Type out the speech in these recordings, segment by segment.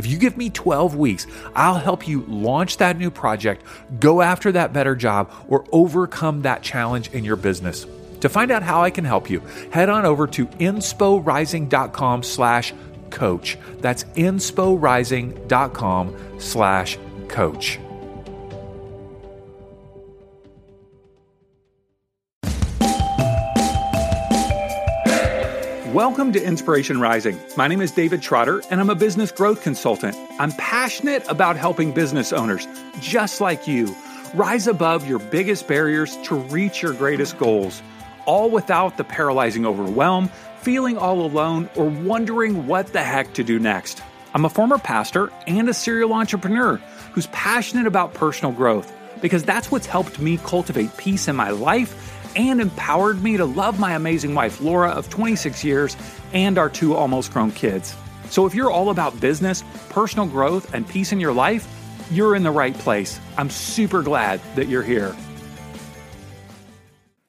If you give me 12 weeks, I'll help you launch that new project, go after that better job, or overcome that challenge in your business. To find out how I can help you, head on over to insporising.com slash coach. That's insporising.com slash coach. Welcome to Inspiration Rising. My name is David Trotter, and I'm a business growth consultant. I'm passionate about helping business owners, just like you, rise above your biggest barriers to reach your greatest goals all without the paralyzing overwhelm, feeling all alone, or wondering what the heck to do next. I'm a former pastor and a serial entrepreneur who's passionate about personal growth because that's what's helped me cultivate peace in my life and empowered me to love my amazing wife, Laura, of 26 years, and our two almost grown kids. So if you're all about business, personal growth, and peace in your life, you're in the right place. I'm super glad that you're here.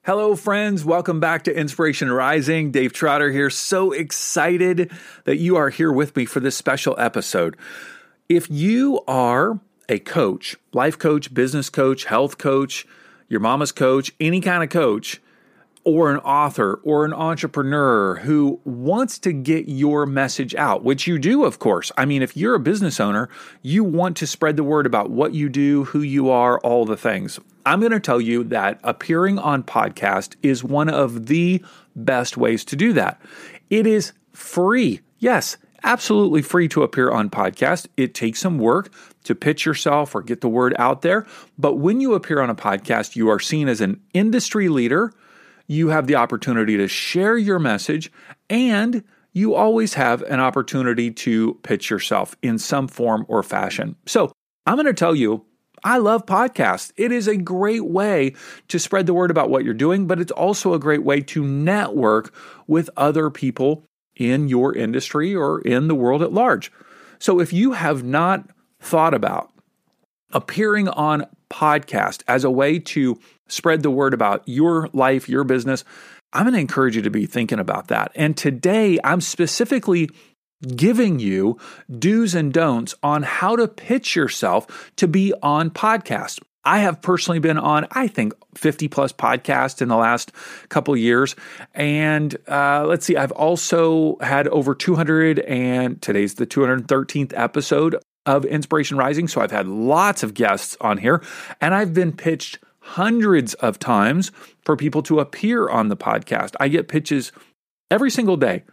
Hello, friends. Welcome back to Inspiration Rising. Dave Trotter here. So excited that you are here with me for this special episode. If you are a coach, life coach, business coach, health coach, your mama's coach, any kind of coach, or an author or an entrepreneur who wants to get your message out, which you do, of course. I mean, if you're a business owner, you want to spread the word about what you do, who you are, all the things. I'm going to tell you that appearing on podcast is one of the best ways to do that. It is free. Yes, absolutely free to appear on podcast. It takes some work to pitch yourself or get the word out there, but when you appear on a podcast, you are seen as an industry leader you have the opportunity to share your message and you always have an opportunity to pitch yourself in some form or fashion. So, I'm going to tell you, I love podcasts. It is a great way to spread the word about what you're doing, but it's also a great way to network with other people in your industry or in the world at large. So, if you have not thought about appearing on podcast as a way to spread the word about your life, your business, I'm going to encourage you to be thinking about that. And today, I'm specifically giving you do's and don'ts on how to pitch yourself to be on podcast. I have personally been on, I think, 50 plus podcasts in the last couple years. And uh, let's see, I've also had over 200, and today's the 213th episode of Inspiration Rising. So I've had lots of guests on here, and I've been pitched hundreds of times for people to appear on the podcast. I get pitches every single day.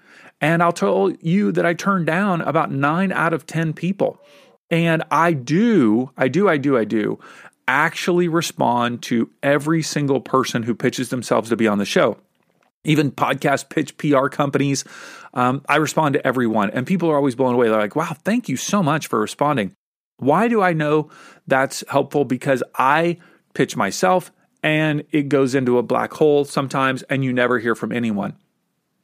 And I'll tell you that I turn down about nine out of 10 people. And I do, I do, I do, I do actually respond to every single person who pitches themselves to be on the show. Even podcast pitch PR companies, um, I respond to everyone. And people are always blown away. They're like, wow, thank you so much for responding. Why do I know that's helpful? Because I pitch myself and it goes into a black hole sometimes and you never hear from anyone.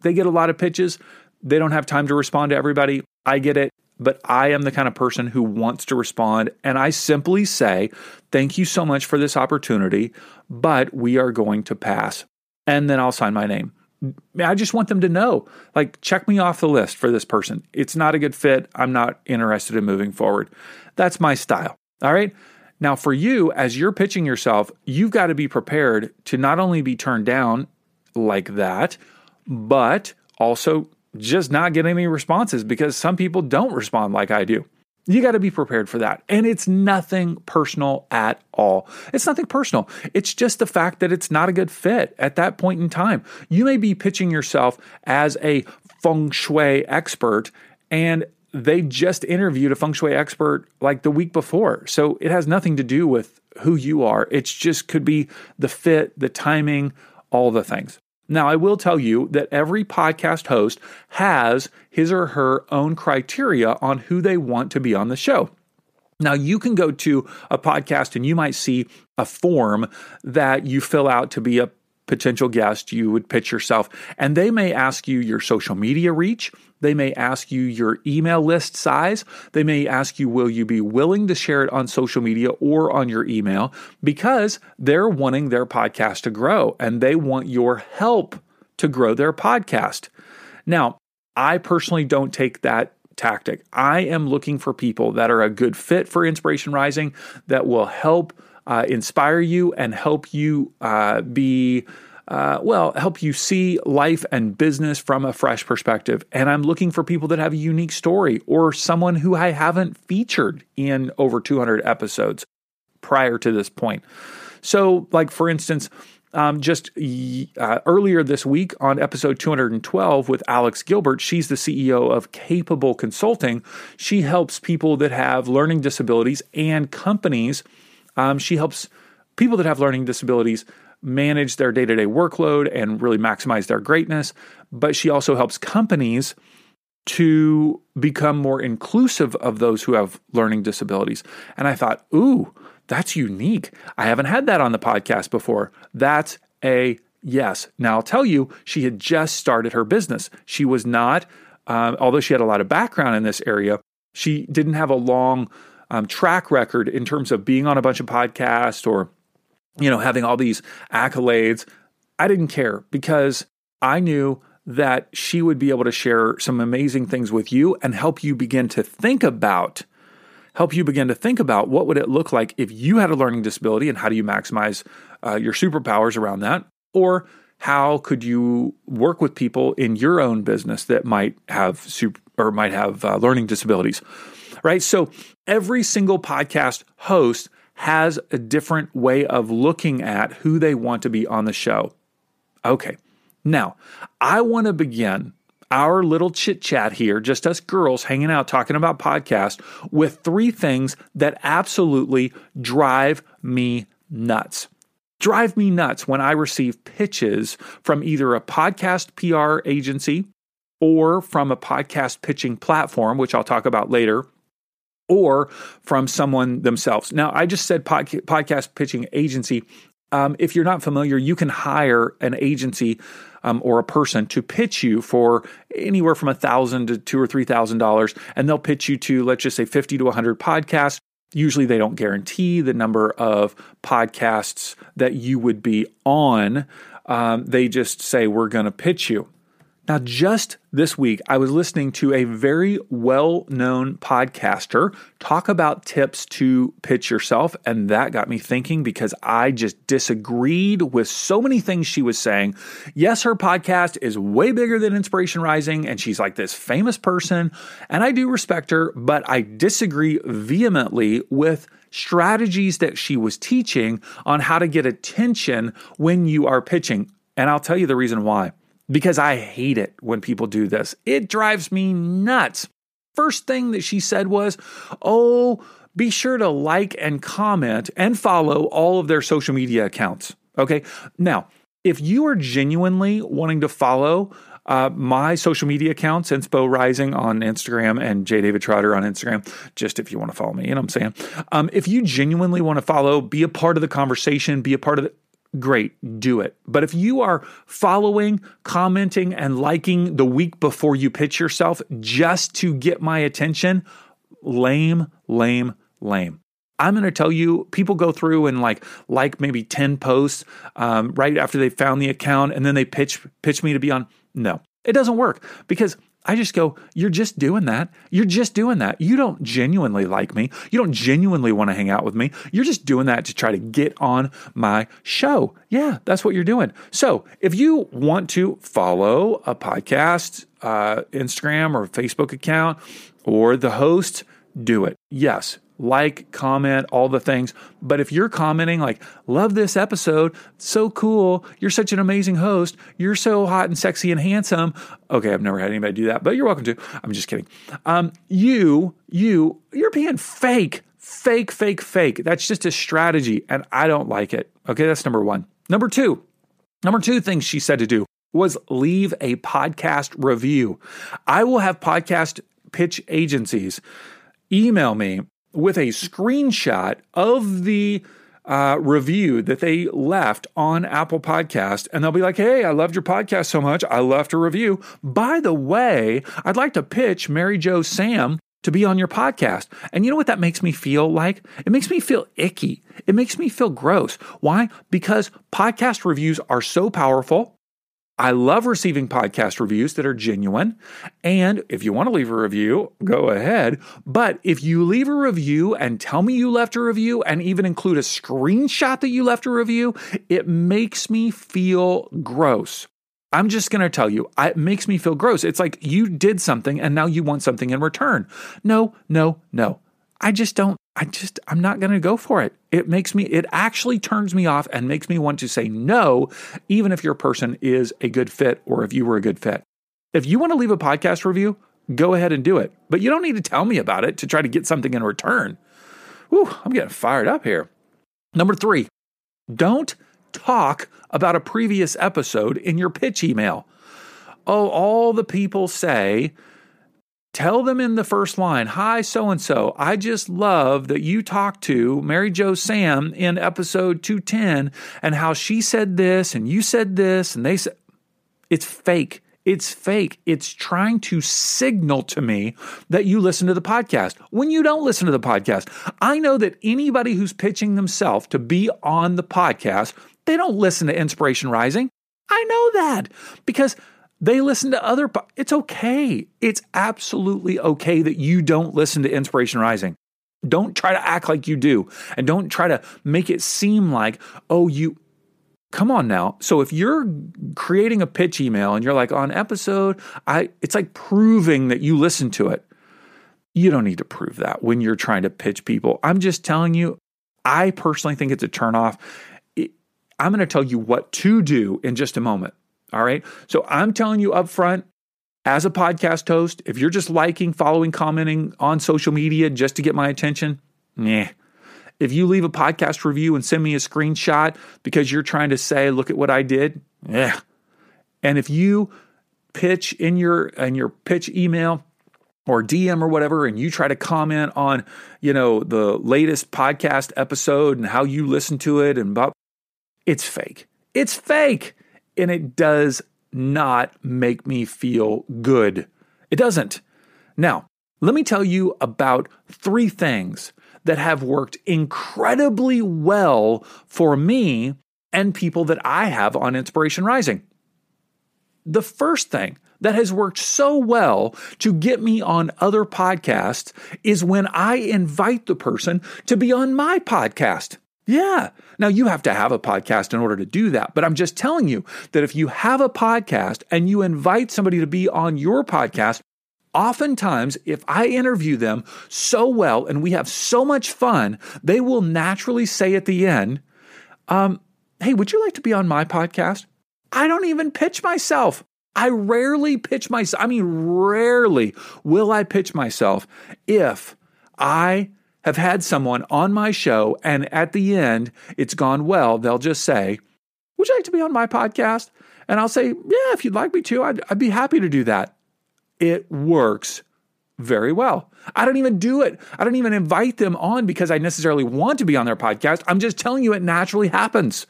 They get a lot of pitches. They don't have time to respond to everybody. I get it. But I am the kind of person who wants to respond. And I simply say, thank you so much for this opportunity, but we are going to pass. And then I'll sign my name. I just want them to know, like, check me off the list for this person. It's not a good fit. I'm not interested in moving forward. That's my style. All right. Now, for you, as you're pitching yourself, you've got to be prepared to not only be turned down like that, but also just not get any responses because some people don't respond like I do. You got to be prepared for that. And it's nothing personal at all. It's nothing personal. It's just the fact that it's not a good fit at that point in time. You may be pitching yourself as a feng shui expert, and they just interviewed a feng shui expert like the week before. So it has nothing to do with who you are. It's just could be the fit, the timing, all the things. Now, I will tell you that every podcast host has his or her own criteria on who they want to be on the show. Now, you can go to a podcast and you might see a form that you fill out to be a potential guest. You would pitch yourself, and they may ask you your social media reach. They may ask you your email list size. They may ask you, will you be willing to share it on social media or on your email? Because they're wanting their podcast to grow and they want your help to grow their podcast. Now, I personally don't take that tactic. I am looking for people that are a good fit for Inspiration Rising that will help uh, inspire you and help you uh, be. Uh, well, help you see life and business from a fresh perspective. And I'm looking for people that have a unique story or someone who I haven't featured in over 200 episodes prior to this point. So, like for instance, um, just uh, earlier this week on episode 212 with Alex Gilbert, she's the CEO of Capable Consulting. She helps people that have learning disabilities and companies. Um, she helps people that have learning disabilities manage their day to day workload and really maximize their greatness. But she also helps companies to become more inclusive of those who have learning disabilities. And I thought, ooh, that's unique. I haven't had that on the podcast before. That's a yes. Now, I'll tell you, she had just started her business. She was not, um, although she had a lot of background in this area, she didn't have a long um, track record in terms of being on a bunch of podcasts or, you know, having all these accolades. I didn't care because I knew that she would be able to share some amazing things with you and help you begin to think about help you begin to think about what would it look like if you had a learning disability and how do you maximize uh, your superpowers around that or how could you work with people in your own business that might have super, or might have uh, learning disabilities right so every single podcast host has a different way of looking at who they want to be on the show okay now i want to begin our little chit chat here, just us girls hanging out talking about podcasts, with three things that absolutely drive me nuts. Drive me nuts when I receive pitches from either a podcast PR agency or from a podcast pitching platform, which I'll talk about later, or from someone themselves. Now, I just said podcast pitching agency. Um, if you're not familiar, you can hire an agency um, or a person to pitch you for anywhere from a thousand to two or three thousand dollars, and they'll pitch you to let's just say fifty to hundred podcasts. Usually, they don't guarantee the number of podcasts that you would be on. Um, they just say we're going to pitch you. Now, just this week, I was listening to a very well known podcaster talk about tips to pitch yourself. And that got me thinking because I just disagreed with so many things she was saying. Yes, her podcast is way bigger than Inspiration Rising, and she's like this famous person. And I do respect her, but I disagree vehemently with strategies that she was teaching on how to get attention when you are pitching. And I'll tell you the reason why because I hate it when people do this. It drives me nuts. First thing that she said was, Oh, be sure to like and comment and follow all of their social media accounts. Okay. Now, if you are genuinely wanting to follow uh, my social media accounts, Inspo Rising on Instagram and J David Trotter on Instagram, just if you want to follow me, you know what I'm saying? Um, if you genuinely want to follow, be a part of the conversation, be a part of the, great, do it. But if you are following, commenting, and liking the week before you pitch yourself just to get my attention, lame, lame, lame. I'm going to tell you, people go through and like like maybe ten posts um, right after they found the account, and then they pitch pitch me to be on. No, it doesn't work because I just go, You're just doing that. You're just doing that. You don't genuinely like me. You don't genuinely want to hang out with me. You're just doing that to try to get on my show. Yeah, that's what you're doing. So if you want to follow a podcast, uh, Instagram or Facebook account, or the host, do it. Yes, like, comment, all the things. But if you're commenting like, love this episode, so cool, you're such an amazing host, you're so hot and sexy and handsome. Okay, I've never had anybody do that, but you're welcome to. I'm just kidding. Um, you, you, you're being fake, fake, fake, fake. That's just a strategy, and I don't like it. Okay, that's number one. Number two, number two things she said to do was leave a podcast review. I will have podcast pitch agencies email me with a screenshot of the uh, review that they left on Apple Podcast, and they'll be like, "Hey, I loved your podcast so much, I left a review. By the way, I'd like to pitch Mary Jo Sam to be on your podcast." And you know what that makes me feel like? It makes me feel icky. It makes me feel gross. Why? Because podcast reviews are so powerful. I love receiving podcast reviews that are genuine. And if you want to leave a review, go ahead. But if you leave a review and tell me you left a review and even include a screenshot that you left a review, it makes me feel gross. I'm just going to tell you, it makes me feel gross. It's like you did something and now you want something in return. No, no, no. I just don't, I just, I'm not going to go for it. It makes me, it actually turns me off and makes me want to say no, even if your person is a good fit or if you were a good fit. If you want to leave a podcast review, go ahead and do it. But you don't need to tell me about it to try to get something in return. Whew, I'm getting fired up here. Number three, don't talk about a previous episode in your pitch email. Oh, all the people say Tell them in the first line, Hi, so and so. I just love that you talked to Mary Jo Sam in episode 210 and how she said this and you said this and they said it's fake. It's fake. It's trying to signal to me that you listen to the podcast when you don't listen to the podcast. I know that anybody who's pitching themselves to be on the podcast, they don't listen to Inspiration Rising. I know that because they listen to other. Po- it's okay. It's absolutely okay that you don't listen to Inspiration Rising. Don't try to act like you do, and don't try to make it seem like oh you. Come on now. So if you're creating a pitch email and you're like on episode, I it's like proving that you listen to it. You don't need to prove that when you're trying to pitch people. I'm just telling you, I personally think it's a turnoff. I'm going to tell you what to do in just a moment. All right. So I'm telling you up front, as a podcast host, if you're just liking, following, commenting on social media just to get my attention, nah. If you leave a podcast review and send me a screenshot because you're trying to say, look at what I did, yeah. And if you pitch in your in your pitch email or DM or whatever, and you try to comment on, you know, the latest podcast episode and how you listen to it and about it's fake. It's fake and it does not make me feel good. It doesn't. Now, let me tell you about three things that have worked incredibly well for me and people that I have on Inspiration Rising. The first thing that has worked so well to get me on other podcasts is when I invite the person to be on my podcast. Yeah. Now you have to have a podcast in order to do that. But I'm just telling you that if you have a podcast and you invite somebody to be on your podcast, oftentimes if I interview them so well and we have so much fun, they will naturally say at the end, um, Hey, would you like to be on my podcast? I don't even pitch myself. I rarely pitch myself. I mean, rarely will I pitch myself if I have had someone on my show and at the end it's gone well, they'll just say, Would you like to be on my podcast? And I'll say, Yeah, if you'd like me to, I'd, I'd be happy to do that. It works very well. I don't even do it. I don't even invite them on because I necessarily want to be on their podcast. I'm just telling you it naturally happens.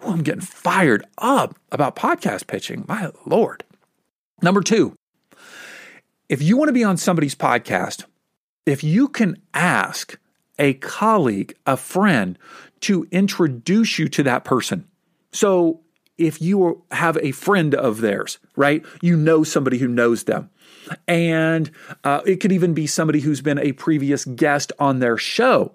Well, I'm getting fired up about podcast pitching. My Lord. Number two, if you want to be on somebody's podcast, if you can ask a colleague, a friend, to introduce you to that person. So if you have a friend of theirs, right, you know somebody who knows them. And uh, it could even be somebody who's been a previous guest on their show.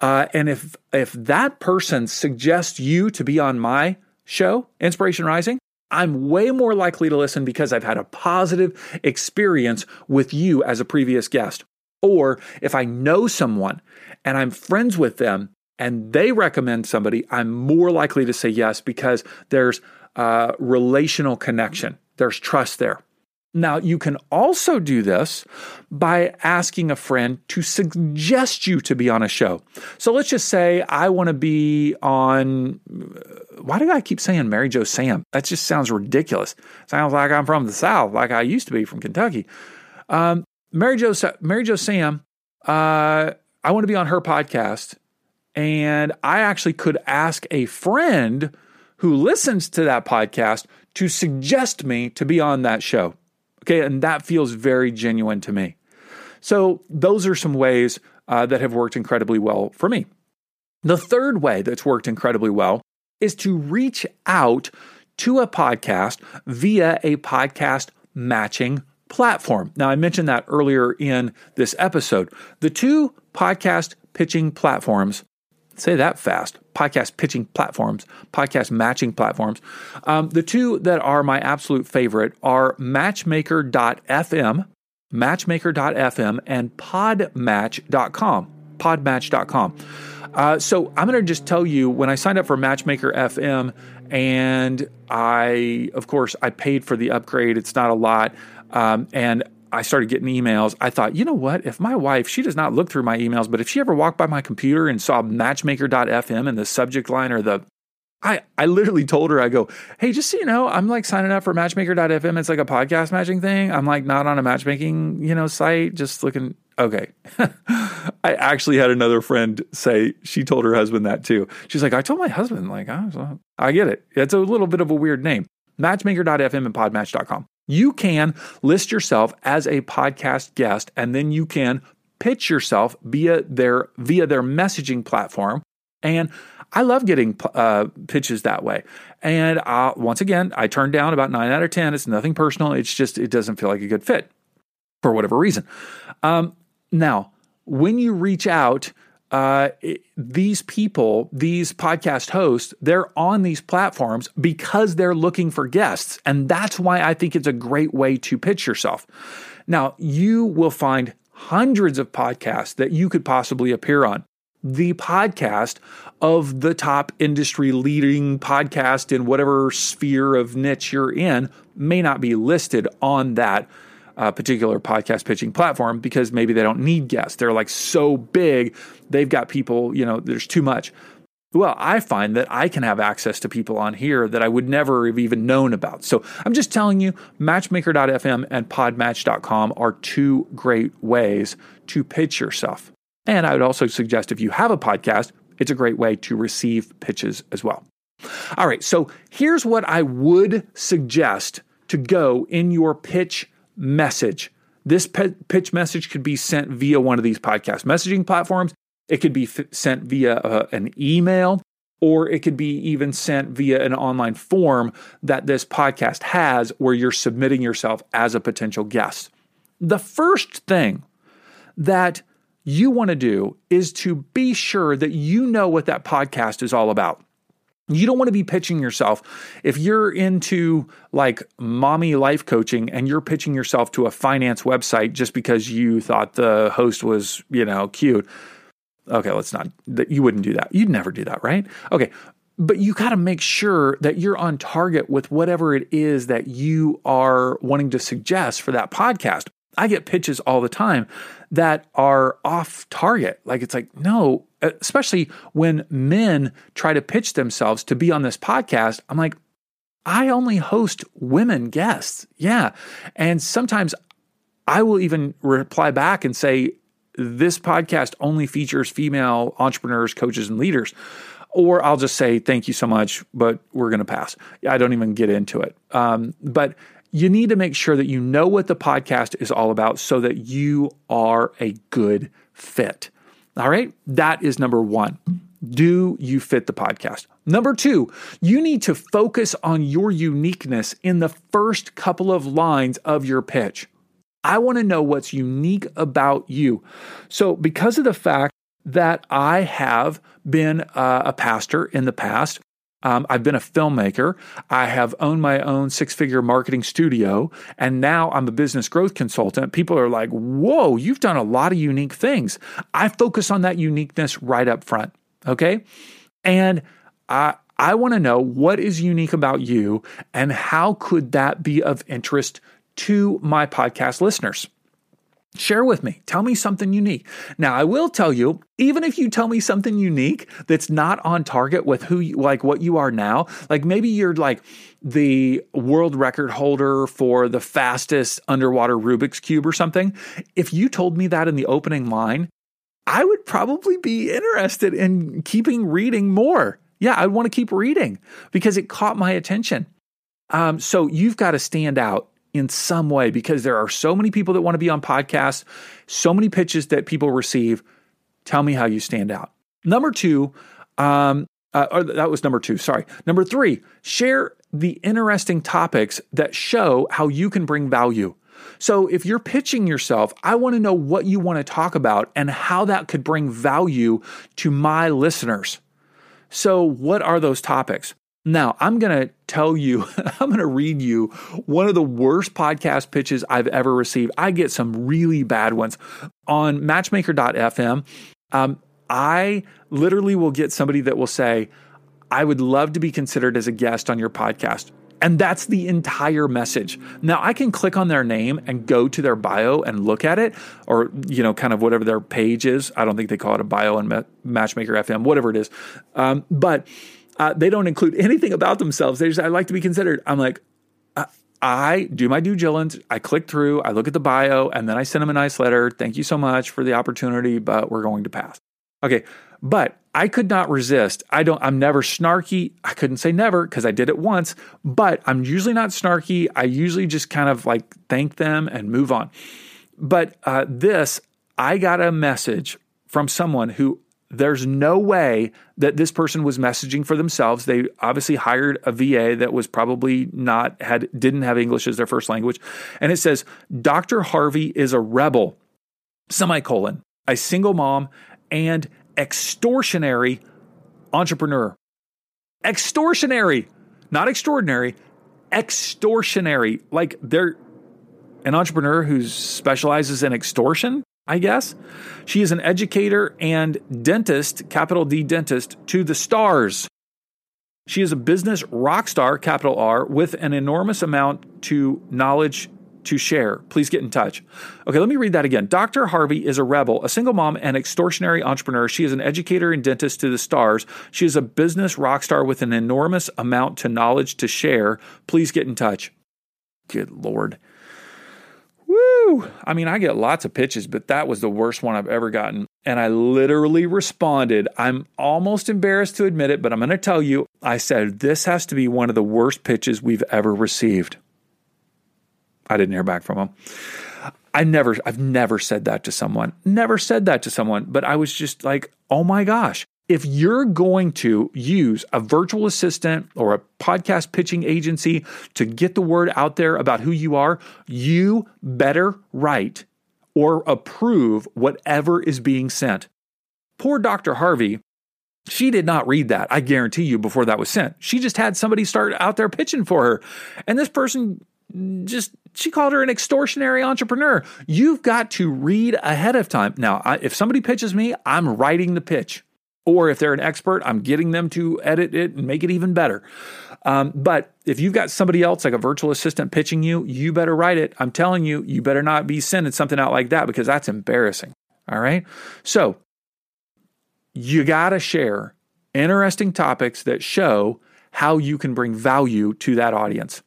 Uh, and if if that person suggests you to be on my show, Inspiration Rising, I'm way more likely to listen because I've had a positive experience with you as a previous guest. Or if I know someone and I'm friends with them and they recommend somebody, I'm more likely to say yes because there's a relational connection, there's trust there. Now, you can also do this by asking a friend to suggest you to be on a show. So let's just say I want to be on. Why do I keep saying Mary Jo Sam? That just sounds ridiculous. Sounds like I'm from the South, like I used to be from Kentucky. Um, Mary Jo, Mary Jo Sam, uh, I want to be on her podcast. And I actually could ask a friend who listens to that podcast to suggest me to be on that show. Okay. And that feels very genuine to me. So, those are some ways uh, that have worked incredibly well for me. The third way that's worked incredibly well is to reach out to a podcast via a podcast matching platform. Now, I mentioned that earlier in this episode. The two podcast pitching platforms, say that fast, podcast pitching platforms, podcast matching platforms. Um, the two that are my absolute favorite are matchmaker.fm, matchmaker.fm, and podmatch.com, podmatch.com. Uh, so I'm going to just tell you when I signed up for Matchmaker FM, and I, of course, I paid for the upgrade. It's not a lot, um, and I started getting emails. I thought, you know what? If my wife, she does not look through my emails, but if she ever walked by my computer and saw Matchmaker.fm in the subject line or the I, I literally told her, I go, hey, just so you know, I'm like signing up for matchmaker.fm. It's like a podcast matching thing. I'm like not on a matchmaking, you know, site, just looking okay. I actually had another friend say she told her husband that too. She's like, I told my husband, like, I, get it. It's a little bit of a weird name. Matchmaker.fm and podmatch.com. You can list yourself as a podcast guest, and then you can pitch yourself via their via their messaging platform. And I love getting uh, pitches that way. And uh, once again, I turned down about nine out of ten. It's nothing personal. It's just it doesn't feel like a good fit for whatever reason. Um, now, when you reach out, uh, these people, these podcast hosts, they're on these platforms because they're looking for guests. And that's why I think it's a great way to pitch yourself. Now, you will find hundreds of podcasts that you could possibly appear on. The podcast of the top industry leading podcast in whatever sphere of niche you're in may not be listed on that uh, particular podcast pitching platform because maybe they don't need guests. They're like so big, they've got people, you know, there's too much. Well, I find that I can have access to people on here that I would never have even known about. So I'm just telling you, matchmaker.fm and podmatch.com are two great ways to pitch yourself. And I would also suggest if you have a podcast, it's a great way to receive pitches as well. All right, so here's what I would suggest to go in your pitch message. This pitch message could be sent via one of these podcast messaging platforms. It could be f- sent via uh, an email, or it could be even sent via an online form that this podcast has where you're submitting yourself as a potential guest. The first thing that you want to do is to be sure that you know what that podcast is all about. You don't want to be pitching yourself. If you're into like mommy life coaching and you're pitching yourself to a finance website just because you thought the host was, you know, cute. Okay, let's not, you wouldn't do that. You'd never do that, right? Okay, but you got to make sure that you're on target with whatever it is that you are wanting to suggest for that podcast. I get pitches all the time that are off target. Like it's like, no, especially when men try to pitch themselves to be on this podcast. I'm like, I only host women guests. Yeah. And sometimes I will even reply back and say, this podcast only features female entrepreneurs, coaches, and leaders. Or I'll just say, thank you so much, but we're going to pass. I don't even get into it. Um, but you need to make sure that you know what the podcast is all about so that you are a good fit. All right, that is number one. Do you fit the podcast? Number two, you need to focus on your uniqueness in the first couple of lines of your pitch. I want to know what's unique about you. So, because of the fact that I have been uh, a pastor in the past, um, I've been a filmmaker. I have owned my own six figure marketing studio. And now I'm a business growth consultant. People are like, whoa, you've done a lot of unique things. I focus on that uniqueness right up front. Okay. And I, I want to know what is unique about you and how could that be of interest to my podcast listeners. Share with me. Tell me something unique. Now, I will tell you, even if you tell me something unique that's not on target with who you, like what you are now, like maybe you're like the world record holder for the fastest underwater Rubik's cube or something. If you told me that in the opening line, I would probably be interested in keeping reading more. Yeah, I want to keep reading because it caught my attention. Um, so you've got to stand out in some way because there are so many people that want to be on podcasts, so many pitches that people receive. Tell me how you stand out. Number two, um, uh, that was number two, sorry. Number three, share the interesting topics that show how you can bring value. So if you're pitching yourself, I want to know what you want to talk about and how that could bring value to my listeners. So, what are those topics? Now, I'm going to tell you, I'm going to read you one of the worst podcast pitches I've ever received. I get some really bad ones on matchmaker.fm. Um, I literally will get somebody that will say, I would love to be considered as a guest on your podcast. And that's the entire message. Now I can click on their name and go to their bio and look at it, or you know, kind of whatever their page is. I don't think they call it a bio in Matchmaker FM, whatever it is. Um, but uh, they don't include anything about themselves. They just, I'd like to be considered. I'm like, uh, I do my due diligence. I click through, I look at the bio, and then I send them a nice letter. Thank you so much for the opportunity, but we're going to pass. Okay. But I could not resist. I don't, I'm never snarky. I couldn't say never because I did it once, but I'm usually not snarky. I usually just kind of like thank them and move on. But uh, this, I got a message from someone who there's no way that this person was messaging for themselves. They obviously hired a VA that was probably not had didn't have English as their first language. And it says, Dr. Harvey is a rebel, semicolon, a single mom and extortionary entrepreneur. Extortionary, not extraordinary, extortionary. Like they're an entrepreneur who specializes in extortion. I guess. She is an educator and dentist, capital D dentist, to the stars. She is a business rock star, capital R, with an enormous amount to knowledge to share. Please get in touch. Okay, let me read that again. Dr. Harvey is a rebel, a single mom, and extortionary entrepreneur. She is an educator and dentist to the stars. She is a business rock star with an enormous amount to knowledge to share. Please get in touch. Good Lord. Woo! I mean, I get lots of pitches, but that was the worst one I've ever gotten. And I literally responded. I'm almost embarrassed to admit it, but I'm going to tell you. I said, This has to be one of the worst pitches we've ever received. I didn't hear back from him. I never, I've never said that to someone, never said that to someone, but I was just like, oh my gosh, if you're going to use a virtual assistant or a podcast pitching agency to get the word out there about who you are, you better write or approve whatever is being sent. Poor Dr. Harvey, she did not read that, I guarantee you, before that was sent. She just had somebody start out there pitching for her. And this person just she called her an extortionary entrepreneur. You've got to read ahead of time. Now, I, if somebody pitches me, I'm writing the pitch. Or if they're an expert, I'm getting them to edit it and make it even better. Um, but if you've got somebody else, like a virtual assistant, pitching you, you better write it. I'm telling you, you better not be sending something out like that because that's embarrassing. All right. So you got to share interesting topics that show how you can bring value to that audience.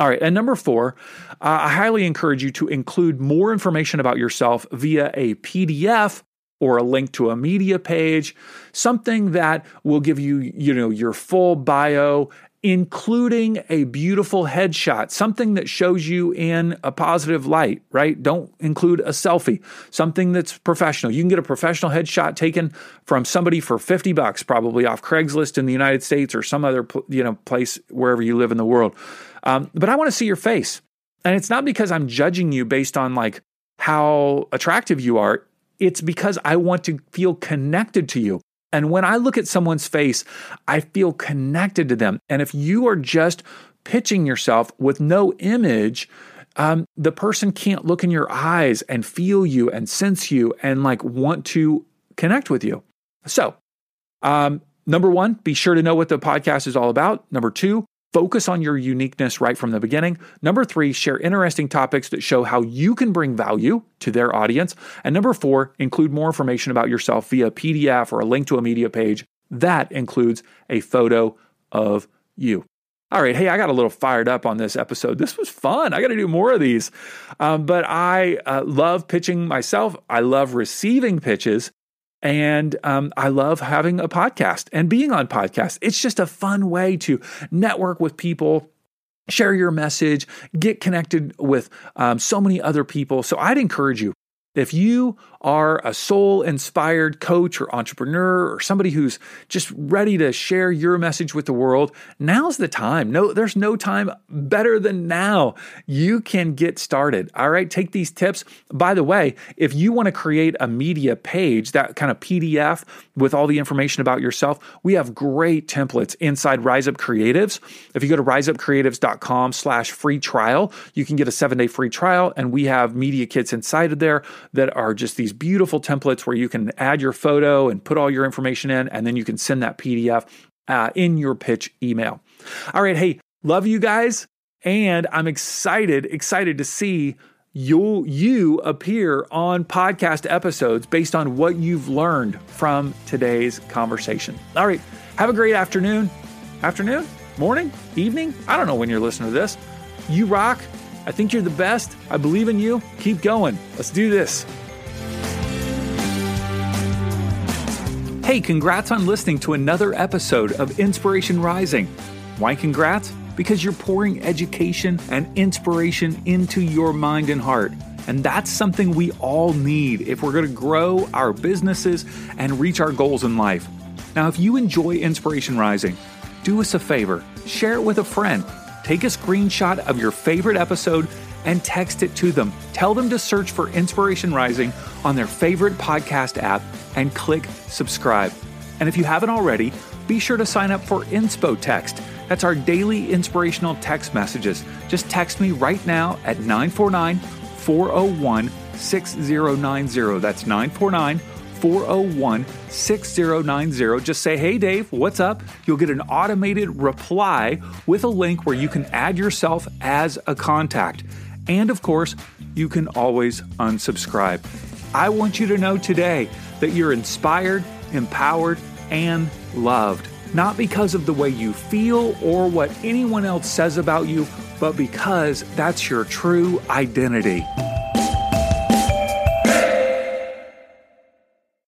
All right, and number four, uh, I highly encourage you to include more information about yourself via a PDF or a link to a media page, something that will give you, you know, your full bio including a beautiful headshot, something that shows you in a positive light, right? Don't include a selfie, something that's professional. You can get a professional headshot taken from somebody for 50 bucks probably off Craigslist in the United States or some other, you know, place wherever you live in the world. Um, but I want to see your face. And it's not because I'm judging you based on like how attractive you are. It's because I want to feel connected to you. And when I look at someone's face, I feel connected to them. And if you are just pitching yourself with no image, um, the person can't look in your eyes and feel you and sense you and like want to connect with you. So, um, number one, be sure to know what the podcast is all about. Number two, Focus on your uniqueness right from the beginning. Number three, share interesting topics that show how you can bring value to their audience. And number four, include more information about yourself via PDF or a link to a media page. That includes a photo of you. All right, hey, I got a little fired up on this episode. This was fun. I got to do more of these. Um, but I uh, love pitching myself. I love receiving pitches. And um, I love having a podcast and being on podcasts. It's just a fun way to network with people share your message, get connected with um, so many other people. So I'd encourage you if you are a soul inspired coach or entrepreneur or somebody who's just ready to share your message with the world, now's the time. No, there's no time better than now. You can get started. All right, take these tips. By the way, if you want to create a media page, that kind of PDF with all the information about yourself, we have great templates inside Rise Up Creatives. If you go to riseupcreatives.com slash free trial, you can get a seven day free trial. And we have media kits inside of there that are just these beautiful templates where you can add your photo and put all your information in, and then you can send that PDF uh, in your pitch email. All right, hey, love you guys, and I'm excited, excited to see you you appear on podcast episodes based on what you've learned from today's conversation. All right, have a great afternoon, afternoon, morning, evening. I don't know when you're listening to this. You rock. I think you're the best. I believe in you. Keep going. Let's do this. Hey, congrats on listening to another episode of Inspiration Rising. Why congrats? Because you're pouring education and inspiration into your mind and heart. And that's something we all need if we're going to grow our businesses and reach our goals in life. Now, if you enjoy Inspiration Rising, do us a favor share it with a friend. Take a screenshot of your favorite episode and text it to them. Tell them to search for Inspiration Rising on their favorite podcast app and click subscribe. And if you haven't already, be sure to sign up for Inspo Text. That's our daily inspirational text messages. Just text me right now at 949 401 6090. That's 949 401 6090. Just say, Hey Dave, what's up? You'll get an automated reply with a link where you can add yourself as a contact. And of course, you can always unsubscribe. I want you to know today that you're inspired, empowered, and loved. Not because of the way you feel or what anyone else says about you, but because that's your true identity.